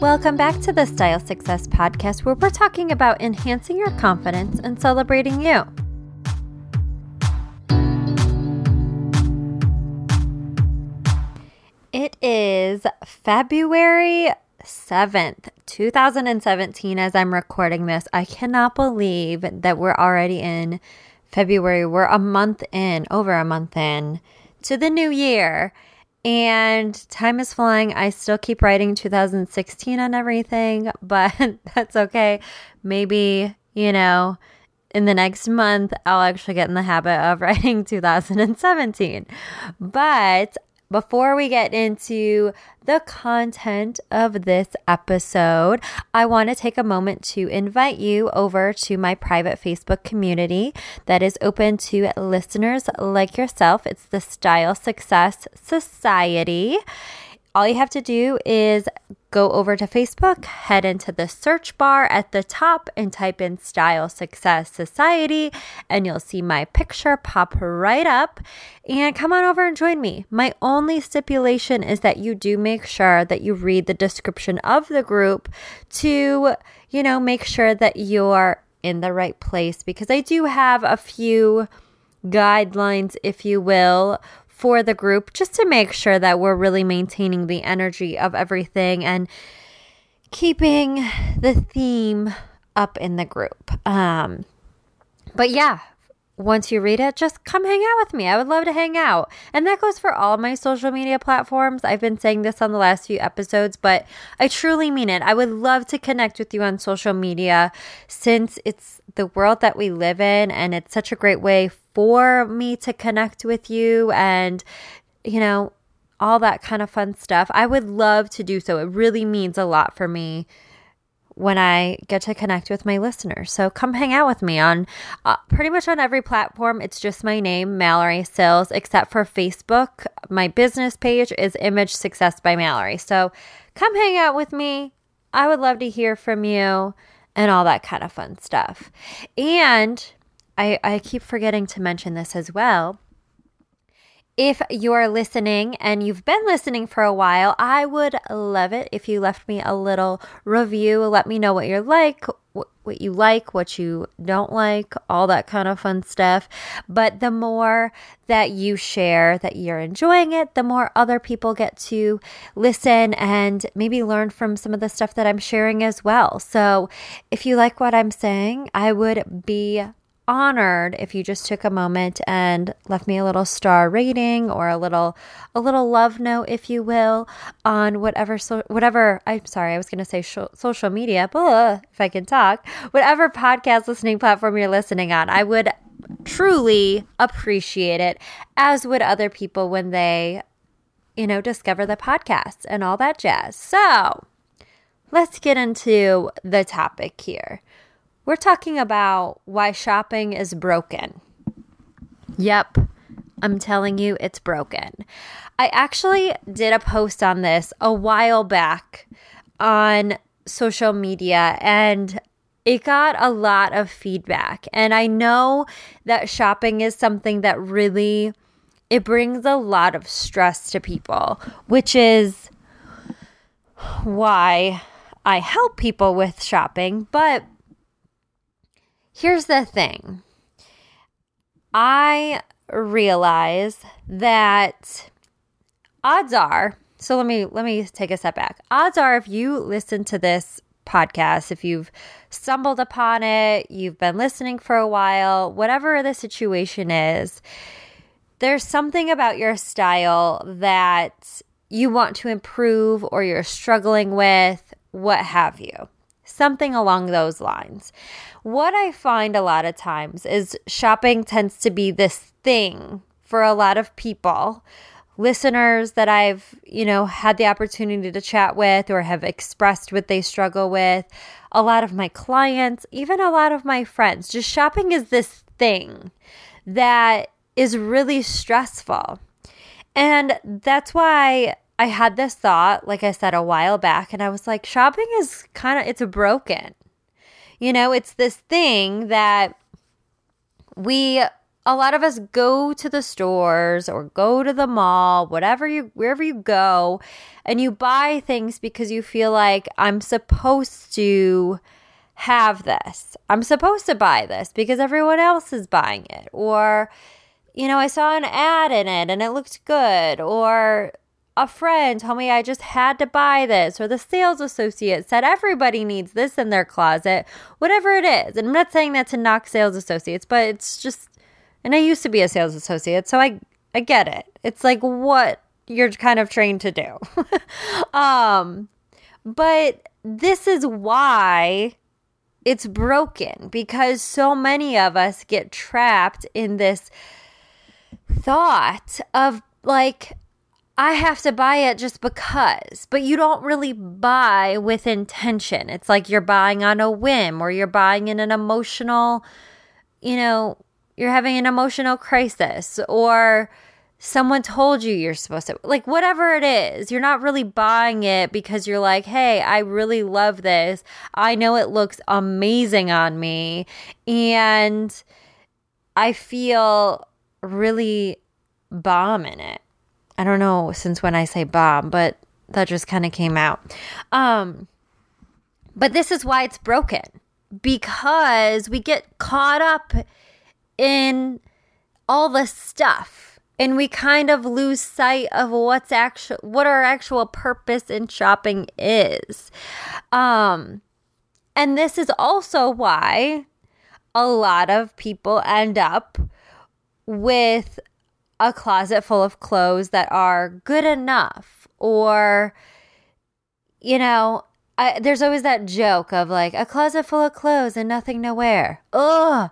Welcome back to the Style Success Podcast, where we're talking about enhancing your confidence and celebrating you. It is February 7th, 2017, as I'm recording this. I cannot believe that we're already in February. We're a month in, over a month in to the new year. And time is flying. I still keep writing 2016 on everything, but that's okay. Maybe, you know, in the next month, I'll actually get in the habit of writing 2017. But before we get into the content of this episode, I want to take a moment to invite you over to my private Facebook community that is open to listeners like yourself. It's the Style Success Society all you have to do is go over to Facebook, head into the search bar at the top, and type in Style Success Society, and you'll see my picture pop right up. And come on over and join me. My only stipulation is that you do make sure that you read the description of the group to, you know, make sure that you're in the right place because I do have a few guidelines, if you will, for the group just to make sure that we're really maintaining the energy of everything and keeping the theme up in the group. Um, but yeah, once you read it, just come hang out with me. I would love to hang out. And that goes for all my social media platforms. I've been saying this on the last few episodes, but I truly mean it. I would love to connect with you on social media since it's the world that we live in and it's such a great way for me to connect with you and, you know, all that kind of fun stuff. I would love to do so. It really means a lot for me when I get to connect with my listeners. So come hang out with me on uh, pretty much on every platform. It's just my name, Mallory Sills, except for Facebook. My business page is Image Success by Mallory. So come hang out with me. I would love to hear from you and all that kind of fun stuff. And I, I keep forgetting to mention this as well. If you're listening and you've been listening for a while, I would love it if you left me a little review. Let me know what you're like, what you like, what you don't like, all that kind of fun stuff. But the more that you share that you're enjoying it, the more other people get to listen and maybe learn from some of the stuff that I'm sharing as well. So if you like what I'm saying, I would be honored if you just took a moment and left me a little star rating or a little a little love note if you will on whatever so whatever I'm sorry I was going to say sh- social media but if I can talk whatever podcast listening platform you're listening on I would truly appreciate it as would other people when they you know discover the podcast and all that jazz. So let's get into the topic here we're talking about why shopping is broken. Yep, I'm telling you, it's broken. I actually did a post on this a while back on social media and it got a lot of feedback. And I know that shopping is something that really it brings a lot of stress to people, which is why I help people with shopping, but Here's the thing. I realize that odds are so let me let me take a step back. Odds are if you listen to this podcast if you've stumbled upon it you've been listening for a while whatever the situation is there's something about your style that you want to improve or you're struggling with what have you something along those lines. What I find a lot of times is shopping tends to be this thing for a lot of people listeners that I've, you know, had the opportunity to chat with or have expressed what they struggle with, a lot of my clients, even a lot of my friends. Just shopping is this thing that is really stressful. And that's why I had this thought, like I said a while back, and I was like, shopping is kind of, it's broken. You know, it's this thing that we a lot of us go to the stores or go to the mall, whatever you wherever you go, and you buy things because you feel like I'm supposed to have this. I'm supposed to buy this because everyone else is buying it. Or you know, I saw an ad in it and it looked good or a friend told me I just had to buy this, or the sales associate said everybody needs this in their closet, whatever it is. And I'm not saying that to knock sales associates, but it's just, and I used to be a sales associate, so I, I get it. It's like what you're kind of trained to do. um, but this is why it's broken because so many of us get trapped in this thought of like, I have to buy it just because, but you don't really buy with intention. It's like you're buying on a whim or you're buying in an emotional, you know, you're having an emotional crisis or someone told you you're supposed to, like whatever it is, you're not really buying it because you're like, hey, I really love this. I know it looks amazing on me. And I feel really bomb in it. I don't know since when I say bomb, but that just kind of came out. Um, but this is why it's broken because we get caught up in all the stuff and we kind of lose sight of what's actual what our actual purpose in shopping is. Um, and this is also why a lot of people end up with a closet full of clothes that are good enough or you know I, there's always that joke of like a closet full of clothes and nothing to wear ugh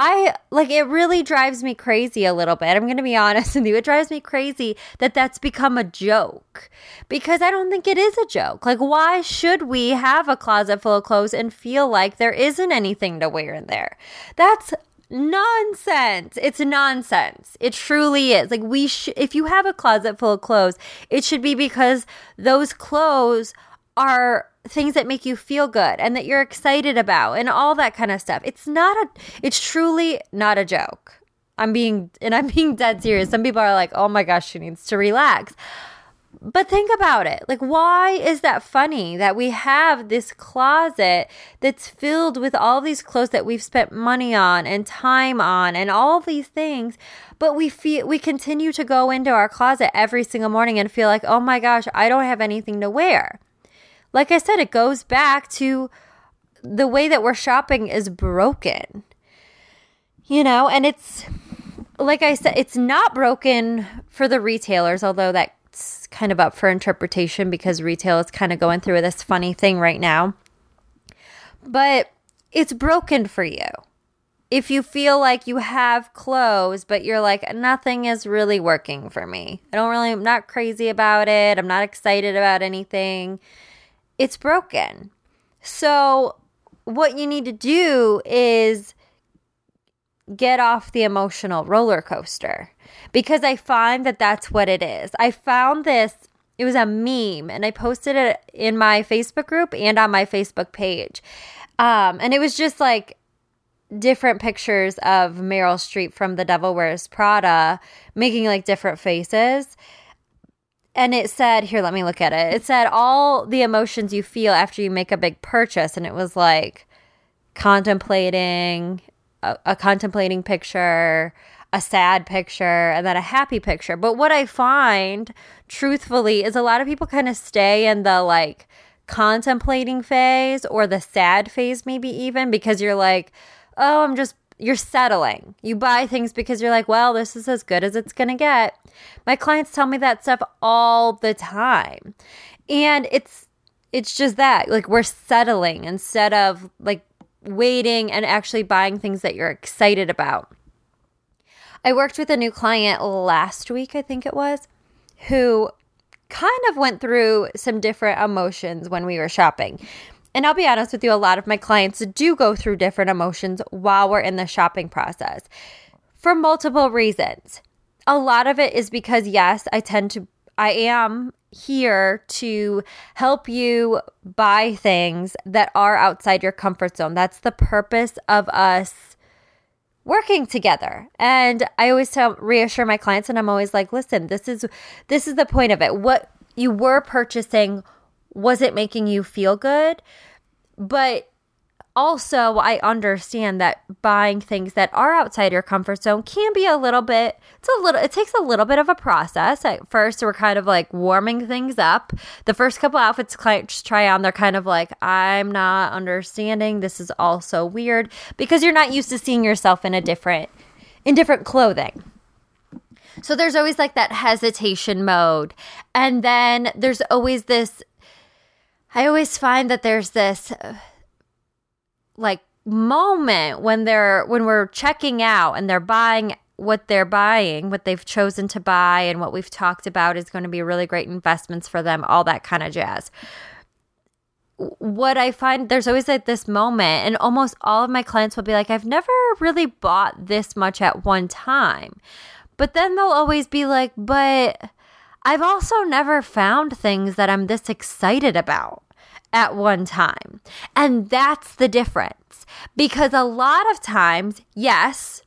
I like it really drives me crazy a little bit. I'm going to be honest with you. It drives me crazy that that's become a joke because I don't think it is a joke. Like, why should we have a closet full of clothes and feel like there isn't anything to wear in there? That's nonsense. It's nonsense. It truly is. Like we if you have a closet full of clothes, it should be because those clothes are things that make you feel good and that you're excited about and all that kind of stuff. It's not a it's truly not a joke. I'm being and I'm being dead serious. Some people are like, "Oh my gosh, she needs to relax." But think about it. Like, why is that funny that we have this closet that's filled with all these clothes that we've spent money on and time on and all these things, but we feel we continue to go into our closet every single morning and feel like, oh my gosh, I don't have anything to wear. Like I said, it goes back to the way that we're shopping is broken. You know, and it's like I said, it's not broken for the retailers, although that kind of up for interpretation because retail is kind of going through this funny thing right now. But it's broken for you. If you feel like you have clothes, but you're like, nothing is really working for me. I don't really, I'm not crazy about it. I'm not excited about anything. It's broken. So, what you need to do is get off the emotional roller coaster because I find that that's what it is. I found this, it was a meme, and I posted it in my Facebook group and on my Facebook page. Um, and it was just like different pictures of Meryl Streep from The Devil Wears Prada making like different faces. And it said, here, let me look at it. It said all the emotions you feel after you make a big purchase. And it was like contemplating, a, a contemplating picture, a sad picture and then a happy picture. But what I find, truthfully, is a lot of people kind of stay in the like contemplating phase or the sad phase, maybe even because you're like, oh, I'm just, you're settling. You buy things because you're like, well, this is as good as it's going to get. My clients tell me that stuff all the time. And it's, it's just that like we're settling instead of like waiting and actually buying things that you're excited about. I worked with a new client last week, I think it was, who kind of went through some different emotions when we were shopping. And I'll be honest with you, a lot of my clients do go through different emotions while we're in the shopping process for multiple reasons. A lot of it is because, yes, I tend to, I am here to help you buy things that are outside your comfort zone. That's the purpose of us working together. And I always tell reassure my clients and I'm always like, "Listen, this is this is the point of it. What you were purchasing was it making you feel good? But also I understand that buying things that are outside your comfort zone can be a little bit it's a little it takes a little bit of a process. At first we're kind of like warming things up. The first couple outfits clients try on they're kind of like I'm not understanding. This is all so weird because you're not used to seeing yourself in a different in different clothing. So there's always like that hesitation mode. And then there's always this I always find that there's this uh, like moment when they're when we're checking out and they're buying what they're buying, what they've chosen to buy, and what we've talked about is going to be really great investments for them, all that kind of jazz. What I find there's always like this moment, and almost all of my clients will be like, I've never really bought this much at one time. But then they'll always be like, but I've also never found things that I'm this excited about at one time. And that's the difference. Because a lot of times, yes,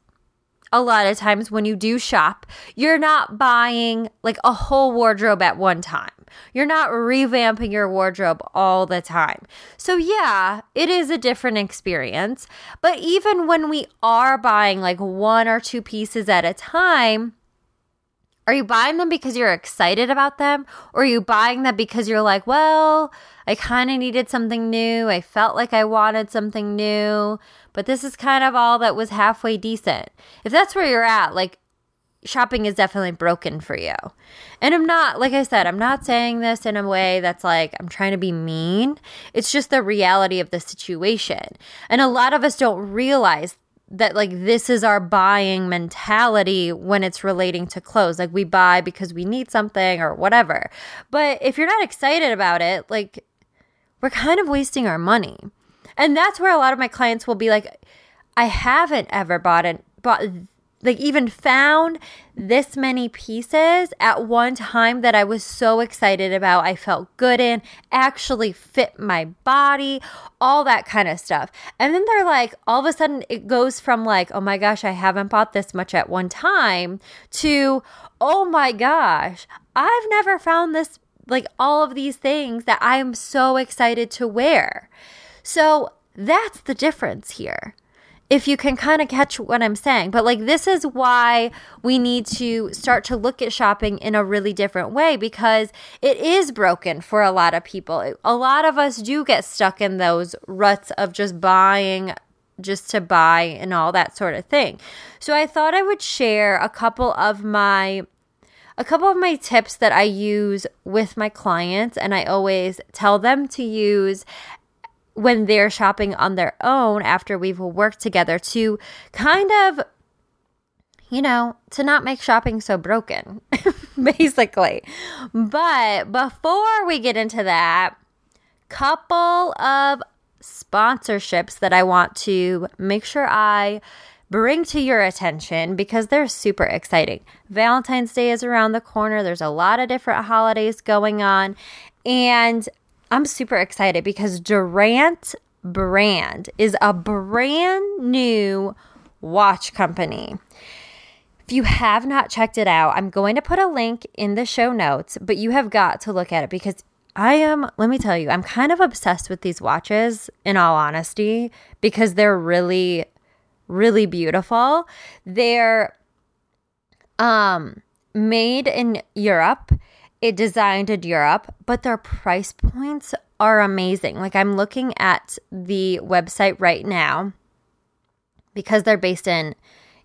a lot of times when you do shop, you're not buying like a whole wardrobe at one time. You're not revamping your wardrobe all the time. So, yeah, it is a different experience. But even when we are buying like one or two pieces at a time, are you buying them because you're excited about them? Or are you buying them because you're like, well, I kind of needed something new. I felt like I wanted something new, but this is kind of all that was halfway decent. If that's where you're at, like, shopping is definitely broken for you. And I'm not, like I said, I'm not saying this in a way that's like I'm trying to be mean. It's just the reality of the situation. And a lot of us don't realize that like this is our buying mentality when it's relating to clothes. Like we buy because we need something or whatever. But if you're not excited about it like we're kind of wasting our money. And that's where a lot of my clients will be like i haven't ever bought it bought like even found this many pieces at one time that I was so excited about. I felt good in, actually fit my body, all that kind of stuff. And then they're like, all of a sudden, it goes from like, oh my gosh, I haven't bought this much at one time to, oh my gosh, I've never found this, like all of these things that I'm so excited to wear. So that's the difference here if you can kind of catch what I'm saying. But like, this is why we need to start to look at shopping in a really different way because it is broken for a lot of people. A lot of us do get stuck in those ruts of just buying just to buy and all that sort of thing. So I thought I would share a couple of my a couple of my tips that I use with my clients and I always tell them to use when they're shopping on their own after we've worked together to kind of you know, to not make shopping so broken, basically. But before we get into that, couple of sponsorships that I want to make sure I bring to your attention because they're super exciting. Valentine's Day is around the corner. There's a lot of different holidays going on. And I'm super excited because Durant Brand is a brand new watch company. If you have not checked it out, I'm going to put a link in the show notes, but you have got to look at it because I am, let me tell you, I'm kind of obsessed with these watches in all honesty because they're really really beautiful. They're um made in Europe it designed in Europe, but their price points are amazing. Like I'm looking at the website right now because they're based in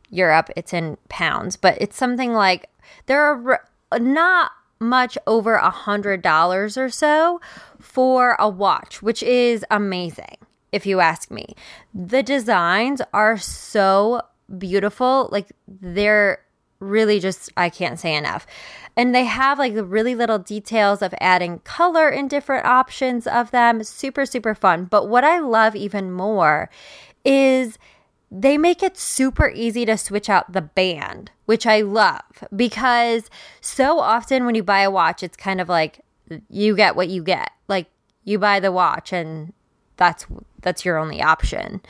Europe, it's in pounds, but it's something like there are not much over a hundred dollars or so for a watch, which is amazing if you ask me. The designs are so beautiful. Like they're really just, I can't say enough. And they have like the really little details of adding color in different options of them. Super, super fun. But what I love even more is they make it super easy to switch out the band, which I love because so often when you buy a watch, it's kind of like you get what you get. Like you buy the watch and that's that's your only option.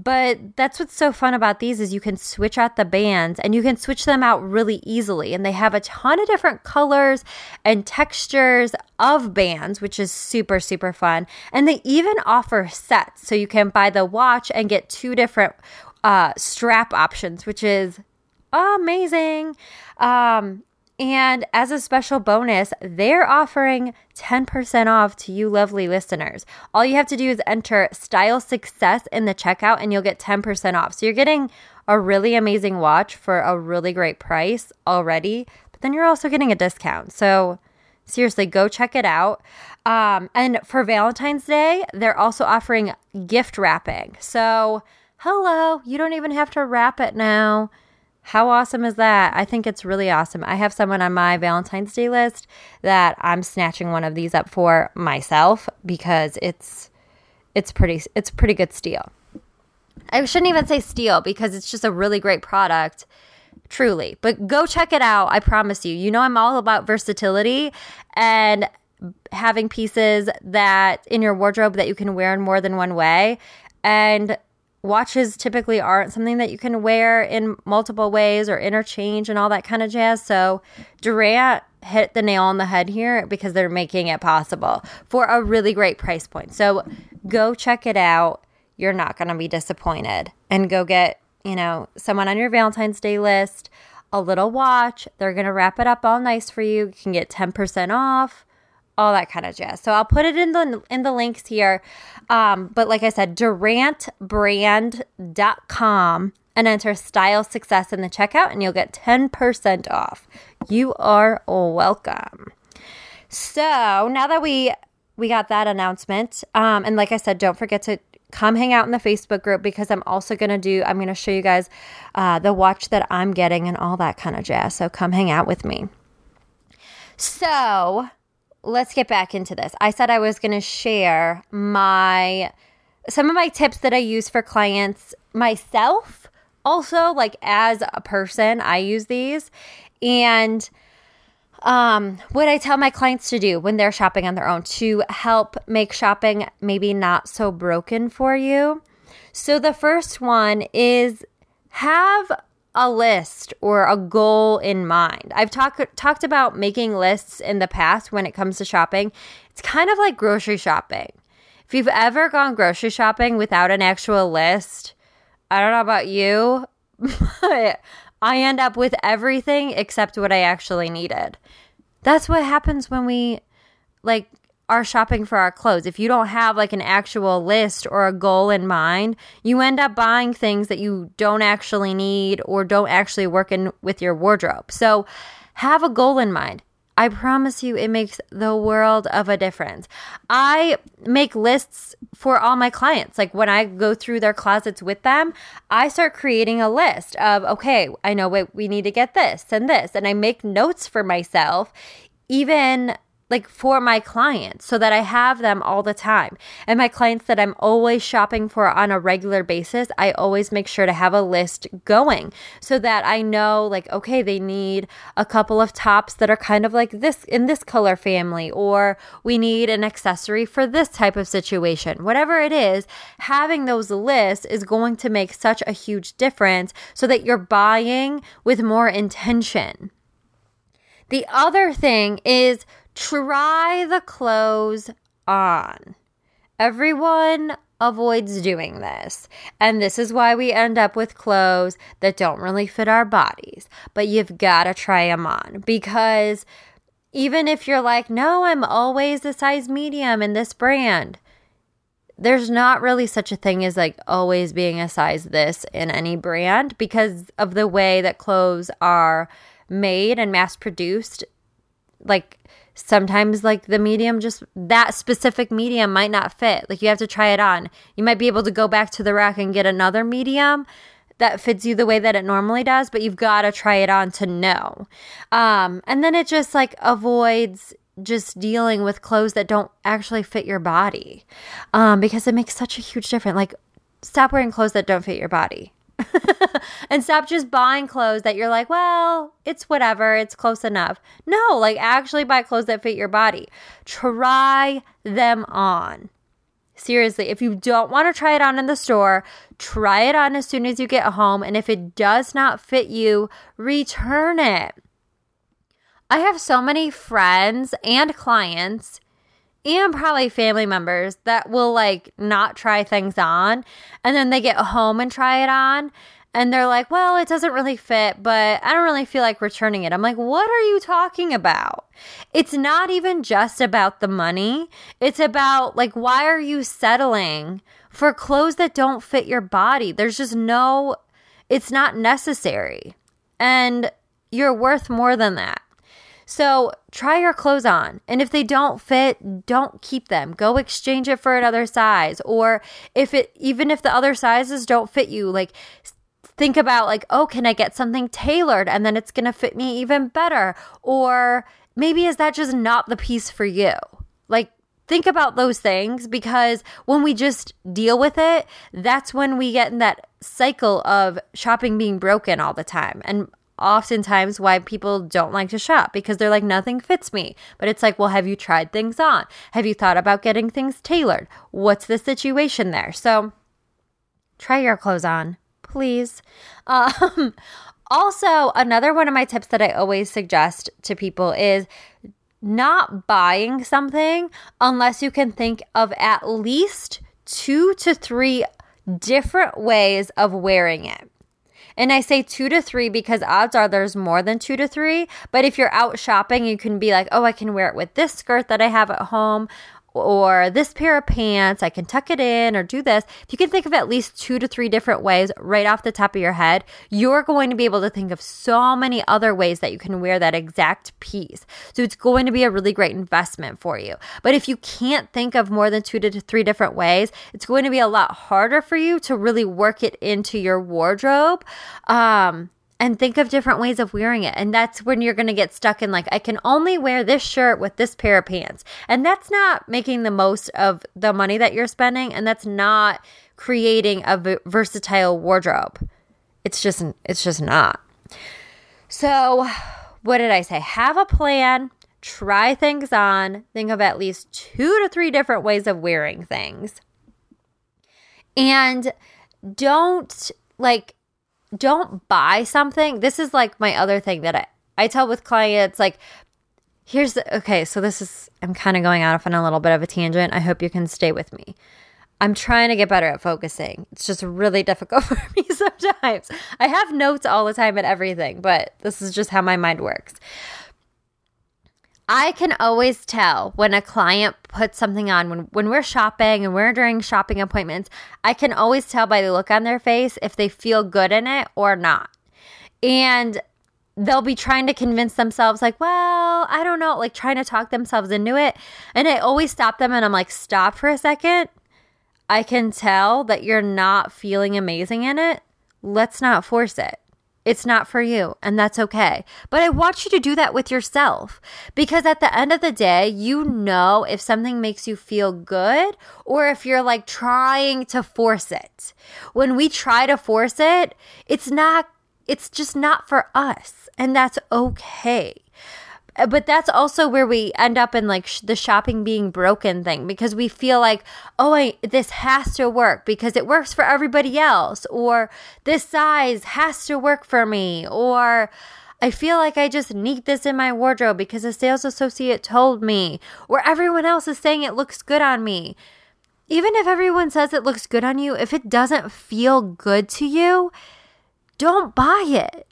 But that's what's so fun about these is you can switch out the bands and you can switch them out really easily. And they have a ton of different colors and textures of bands, which is super, super fun. And they even offer sets. So you can buy the watch and get two different uh, strap options, which is amazing. Um, and as a special bonus, they're offering 10% off to you lovely listeners. All you have to do is enter style success in the checkout and you'll get 10% off. So you're getting a really amazing watch for a really great price already, but then you're also getting a discount. So seriously, go check it out. Um, and for Valentine's Day, they're also offering gift wrapping. So, hello, you don't even have to wrap it now. How awesome is that? I think it's really awesome. I have someone on my Valentine's Day list that I'm snatching one of these up for myself because it's it's pretty it's pretty good steal. I shouldn't even say steal because it's just a really great product truly. But go check it out. I promise you. You know I'm all about versatility and having pieces that in your wardrobe that you can wear in more than one way and watches typically aren't something that you can wear in multiple ways or interchange and all that kind of jazz. So Durant hit the nail on the head here because they're making it possible for a really great price point. So go check it out. You're not going to be disappointed. And go get, you know, someone on your Valentine's Day list, a little watch. They're going to wrap it up all nice for you. You can get 10% off all that kind of jazz. So I'll put it in the in the links here. Um, but like I said, durantbrand.com and enter style success in the checkout and you'll get 10% off. You are welcome. So now that we we got that announcement, um, and like I said, don't forget to come hang out in the Facebook group because I'm also to do, I'm to show you guys uh, the watch that I'm getting and all that kind of jazz. So come hang out with me. So let's get back into this. I said I was going to share my some of my tips that I use for clients myself. Also, like as a person, I use these and um, what I tell my clients to do when they're shopping on their own to help make shopping maybe not so broken for you. So the first one is have a list or a goal in mind. I've talked talked about making lists in the past when it comes to shopping. It's kind of like grocery shopping. If you've ever gone grocery shopping without an actual list, I don't know about you, but I end up with everything except what I actually needed. That's what happens when we like are shopping for our clothes. If you don't have like an actual list or a goal in mind, you end up buying things that you don't actually need or don't actually work in with your wardrobe. So have a goal in mind. I promise you, it makes the world of a difference. I make lists for all my clients. Like when I go through their closets with them, I start creating a list of, okay, I know what we need to get this and this. And I make notes for myself, even like for my clients so that I have them all the time. And my clients that I'm always shopping for on a regular basis, I always make sure to have a list going so that I know like okay, they need a couple of tops that are kind of like this in this color family or we need an accessory for this type of situation. Whatever it is, having those lists is going to make such a huge difference so that you're buying with more intention. The other thing is Try the clothes on. Everyone avoids doing this. And this is why we end up with clothes that don't really fit our bodies. But you've got to try them on because even if you're like, no, I'm always a size medium in this brand, there's not really such a thing as like always being a size this in any brand because of the way that clothes are made and mass produced. Like, sometimes like the medium just that specific medium might not fit. Like you have to try it on. You might be able to go back to the rack and get another medium that fits you the way that it normally does but you've got to try it on to know. Um, and then it just like avoids just dealing with clothes that don't actually fit your body. Um, because it makes such a huge difference. Like stop wearing clothes that don't fit your body and stop just buying clothes that you're like, well, it's whatever, it's close enough. No, like actually buy clothes that fit your body. Try them on. Seriously, if you don't want to try it on in the store, try it on as soon as you get home. And if it does not fit you, return it. I have so many friends and clients and probably family members that will like not try things on and then they get home and try it on and they're like, well, it doesn't really fit, but I don't really feel like returning it. I'm like, what are you talking about? It's not even just about the money. It's about like, why are you settling for clothes that don't fit your body? There's just no, it's not necessary. And you're worth more than that. So try your clothes on. And if they don't fit, don't keep them. Go exchange it for another size. Or if it, even if the other sizes don't fit you, like think about like, oh, can I get something tailored and then it's going to fit me even better? Or maybe is that just not the piece for you? Like, think about those things because when we just deal with it, that's when we get in that cycle of shopping being broken all the time. And oftentimes why people don't like to shop because they're like nothing fits me but it's like well have you tried things on have you thought about getting things tailored what's the situation there so try your clothes on please. Um, also, another one of my tips that I always suggest to people is not buying something unless you can think of at least two to three different ways of wearing it. And I say two to three because odds are there's more than two to three. But if you're out shopping, you can be like, oh, I can wear it with this skirt that I have at home, or this pair of pants, I can tuck it in or do this. If you can think of at least two to three different ways right off the top of your head, you're going to be able to think of so many other ways that you can wear that exact piece. So it's going to be a really great investment for you. But if you can't think of more than two to three different ways, it's going to be a lot harder for you to really work it into your wardrobe. Um, and think of different ways of wearing it. And that's when you're going to get stuck in like, I can only wear this shirt with this pair of pants. And that's not making the most of the money that you're spending. And that's not creating a versatile wardrobe. It's just, it's just not. So, what did I say? Have a plan, try things on, think of at least two to three different ways of wearing things. And don't like don't buy something. This is like my other thing that I, I tell with clients like here's the, okay, so this is I'm kind of going off on a little bit of a tangent. I hope you can stay with me. I'm trying to get better at focusing. It's just really difficult for me sometimes. I have notes all the time and everything, but this is just how my mind works. I can always tell when a client puts something on when when we're shopping and we're during shopping appointments. I can always tell by the look on their face if they feel good in it or not. And they'll be trying to convince themselves like, "Well, I don't know," like trying to talk themselves into it. And I always stop them and I'm like, "Stop for a second. I can tell that you're not feeling amazing in it. Let's not force it." It's not for you, and that's okay. But I want you to do that with yourself because at the end of the day, you know if something makes you feel good or if you're like trying to force it. When we try to force it, it's not, it's just not for us, and that's okay. Uh, but that's also where we end up in like sh- the shopping being broken thing because we feel like oh I, this has to work because it works for everybody else or this size has to work for me or I feel like I just need this in my wardrobe because a sales associate told me or everyone else is saying it looks good on me. Even if everyone says it looks good on you if it doesn't feel good to you don't buy it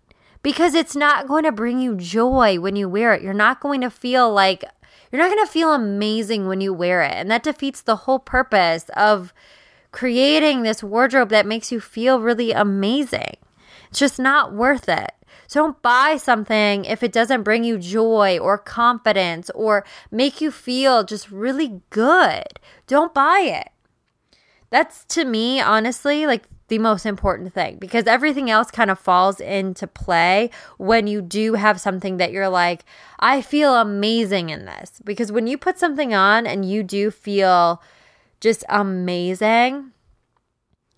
because it's not going to bring you joy when you wear it. You're not going to feel like you're not going to feel amazing when you wear it. And that defeats the whole purpose of creating this wardrobe that makes you feel really amazing. It's just not worth it. So don't buy something if it doesn't bring you joy or confidence or make you feel just really good. Don't buy it. That's to me, honestly, like the most important thing because everything else kind of falls into play when you do have something that you're like, I feel amazing in this. Because when you put something on and you do feel just amazing,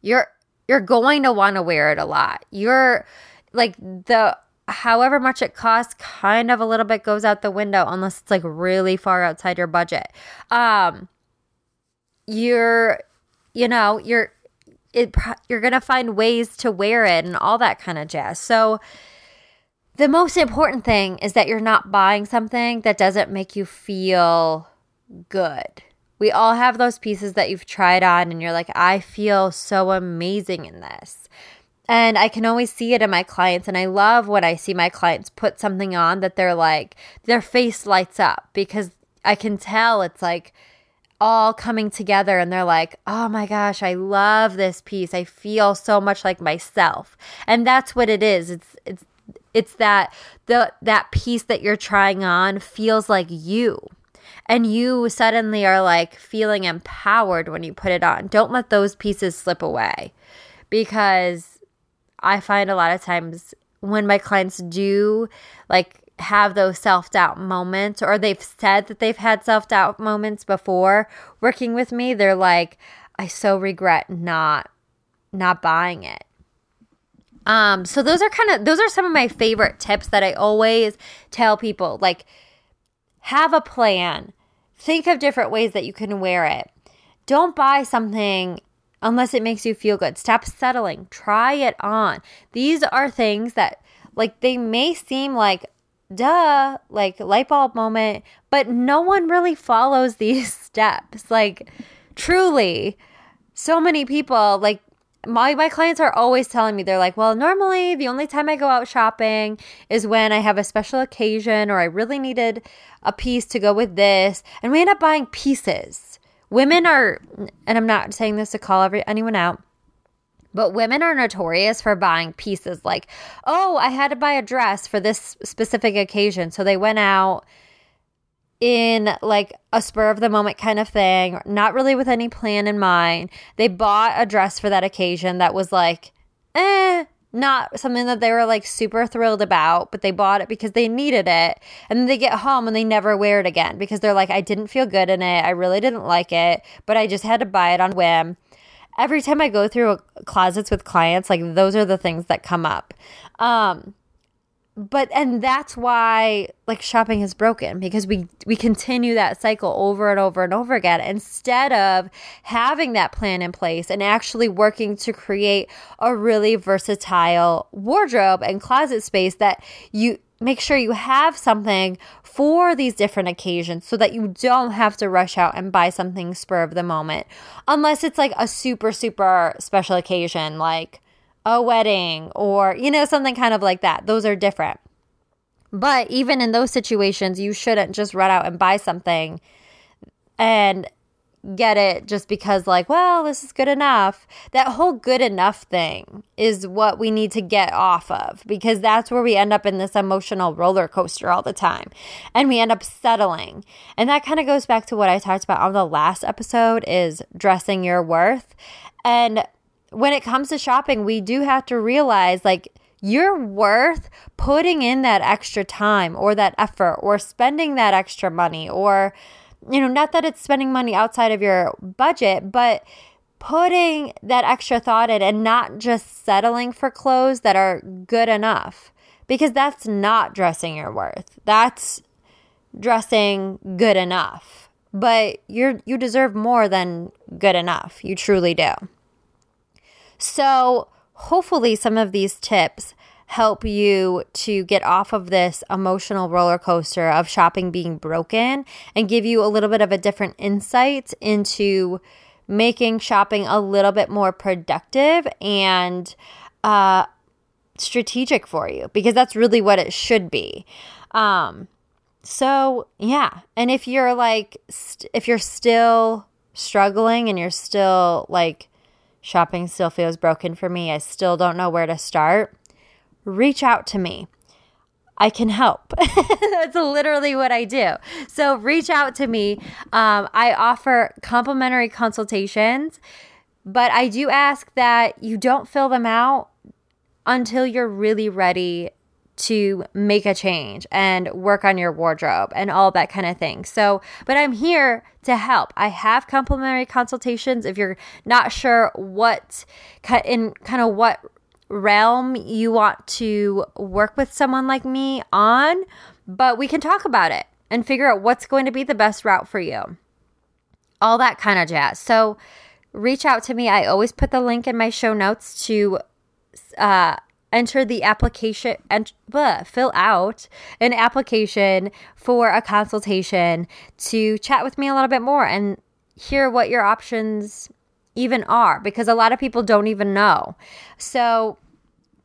you're you're going to want to wear it a lot. You're like the however much it costs kind of a little bit goes out the window unless it's like really far outside your budget. Um you're, you know, you're, it, you're going to find ways to wear it and all that kind of jazz. So, the most important thing is that you're not buying something that doesn't make you feel good. We all have those pieces that you've tried on and you're like, I feel so amazing in this. And I can always see it in my clients. And I love when I see my clients put something on that they're like, their face lights up because I can tell it's like all coming together and they're like, oh my gosh, I love this piece. I feel so much like myself. And that's what it is. It's, it's, it's that the that piece that you're trying on feels like you. And you suddenly are like feeling empowered when you put it on. Don't let those pieces slip away. Because I find a lot of times when my clients do like have those self doubt moments, or they've said that they've had self doubt moments before working with me, they're like, I so regret not not buying it. Um, so those are kind of those are some of my favorite tips that I always tell people. Like, have a plan. Think of different ways that you can wear it. Don't buy something unless it makes you feel good. Stop settling. Try it on. These are things that, like, they may seem like, duh, like light bulb moment, but no one really follows these steps. Like, truly, so many people, like, my my clients are always telling me they're like, "Well, normally the only time I go out shopping is when I have a special occasion or I really needed a piece to go with this." And we end up buying pieces. Women are and I'm not saying this to call every anyone out, but women are notorious for buying pieces like, "Oh, I had to buy a dress for this specific occasion." So they went out in like a spur of the moment kind of thing, not really with any plan in mind. They bought a dress for that occasion that was like, eh, not something that they were like super thrilled about, but they bought it because they needed it. And then they get home and they never wear it again because they're like, I didn't feel good in it. I really didn't like it, but I just had to buy it on whim. Every time I go through closets with clients, like those are the things that come up. Um, but and that's why like shopping is broken because we we continue that cycle over and over and over again instead of having that plan in place and actually working to create a really versatile wardrobe and closet space that you make sure you have something for these different occasions so that you don't have to rush out and buy something spur of the moment unless it's like a super super special occasion like a wedding or, you know, something kind of like that. Those are different. But even in those situations, you shouldn't just run out and buy something and get it just because, like, well, this is good enough. That whole good enough thing is what we need to get off of because that's where we end up in this emotional roller coaster all the time and we end up settling. And that kind of goes back to what I talked about on the last episode is dressing your worth. And when it comes to shopping, we do have to realize like you're worth putting in that extra time or that effort or spending that extra money or you know, not that it's spending money outside of your budget, but putting that extra thought in and not just settling for clothes that are good enough because that's not dressing your worth. That's dressing good enough. But you're you deserve more than good enough. You truly do. So, hopefully, some of these tips help you to get off of this emotional roller coaster of shopping being broken and give you a little bit of a different insight into making shopping a little bit more productive and uh, strategic for you because that's really what it should be. Um, so, yeah. And if you're like, st- if you're still struggling and you're still like, Shopping still feels broken for me. I still don't know where to start. Reach out to me. I can help. That's literally what I do. So reach out to me. Um, I offer complimentary consultations, but I do ask that you don't fill them out until you're really ready to make a change and work on your wardrobe and all that kind of thing. So, but I'm here to help. I have complimentary consultations if you're not sure what in kind of what realm you want to work with someone like me on, but we can talk about it and figure out what's going to be the best route for you. all that kind of jazz. So reach out to me. I always put the link in my show notes to uh, enter the application and fill out an application for a consultation to chat with me a little bit more and hear what your options even are because a lot of people don't even know. So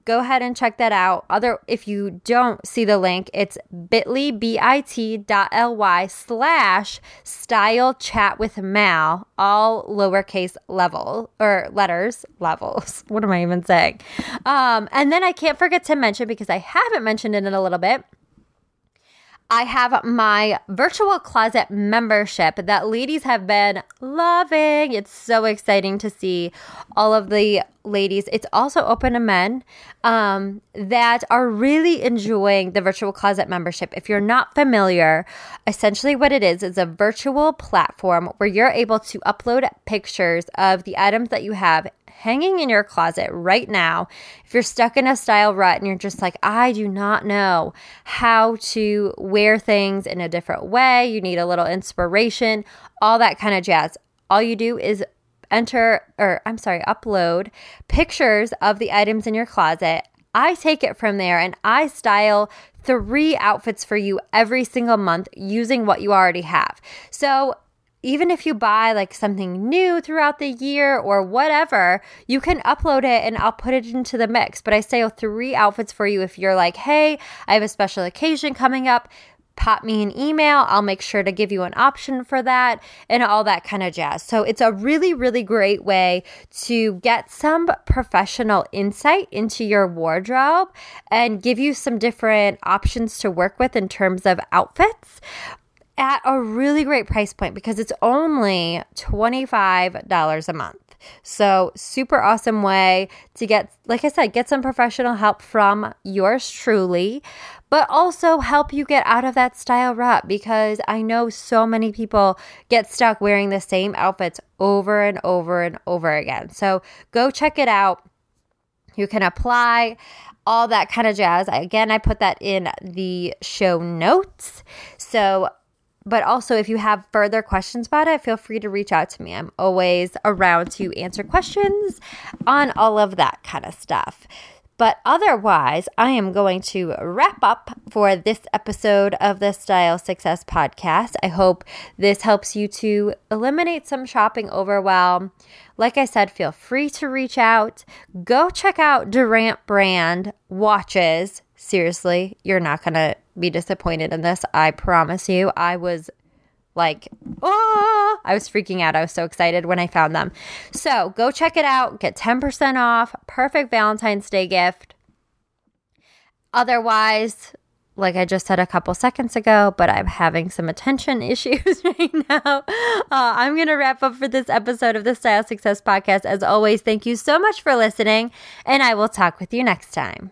go ahead and check that out. Other if you don't see the link, it's bit.ly bit.ly slash style chat with Mal, all lowercase level or letters levels. What am I even saying? Um, and then I can't forget to mention because I haven't mentioned it in a little bit I have my virtual closet membership that ladies have been loving. It's so exciting to see all of the ladies. It's also open to men um, that are really enjoying the virtual closet membership. If you're not familiar, essentially what it is is a virtual platform where you're able to upload pictures of the items that you have hanging in your closet right now, if you're stuck in a style rut and you're just like, I do not know how to wear things in a different way, you need a little inspiration, all that kind of jazz. All you do is enter, or I'm sorry, upload pictures of the items in your closet. I take it from there and I style three outfits for you every single month using what you already have. So even if you buy like something new throughout the year or whatever, you can upload it and I'll put it into the mix. But I say three outfits for you if you're like, hey, I have a special occasion coming up. Pop me an email. I'll make sure to give you an option for that and all that kind of jazz. So, it's a really, really great way to get some professional insight into your wardrobe and give you some different options to work with in terms of outfits at a really great price point because it's only $25 a month. So, super awesome way to get, like I said, get some professional help from yours truly, but also help you get out of that style rut because I know so many people get stuck wearing the same outfits over and over and over again. So, go check it out. You can apply all that kind of jazz. Again, I put that in the show notes. So, but also, if you have further questions about it, feel free to reach out to me. I'm always around to answer questions on all of that kind of stuff. But otherwise, I am going to wrap up for this episode of the Style Success Podcast. I hope this helps you to eliminate some shopping overwhelm. Like I said, feel free to reach out. Go check out Durant brand watches. Seriously, you're not going to be disappointed in this. I promise you. I was like, oh, I was freaking out. I was so excited when I found them. So go check it out. Get 10% off. Perfect Valentine's Day gift. Otherwise, like I just said a couple seconds ago, but I'm having some attention issues right now. Uh, I'm going to wrap up for this episode of the Style Success Podcast. As always, thank you so much for listening, and I will talk with you next time.